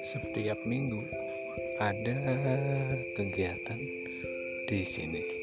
setiap minggu ada kegiatan di sini.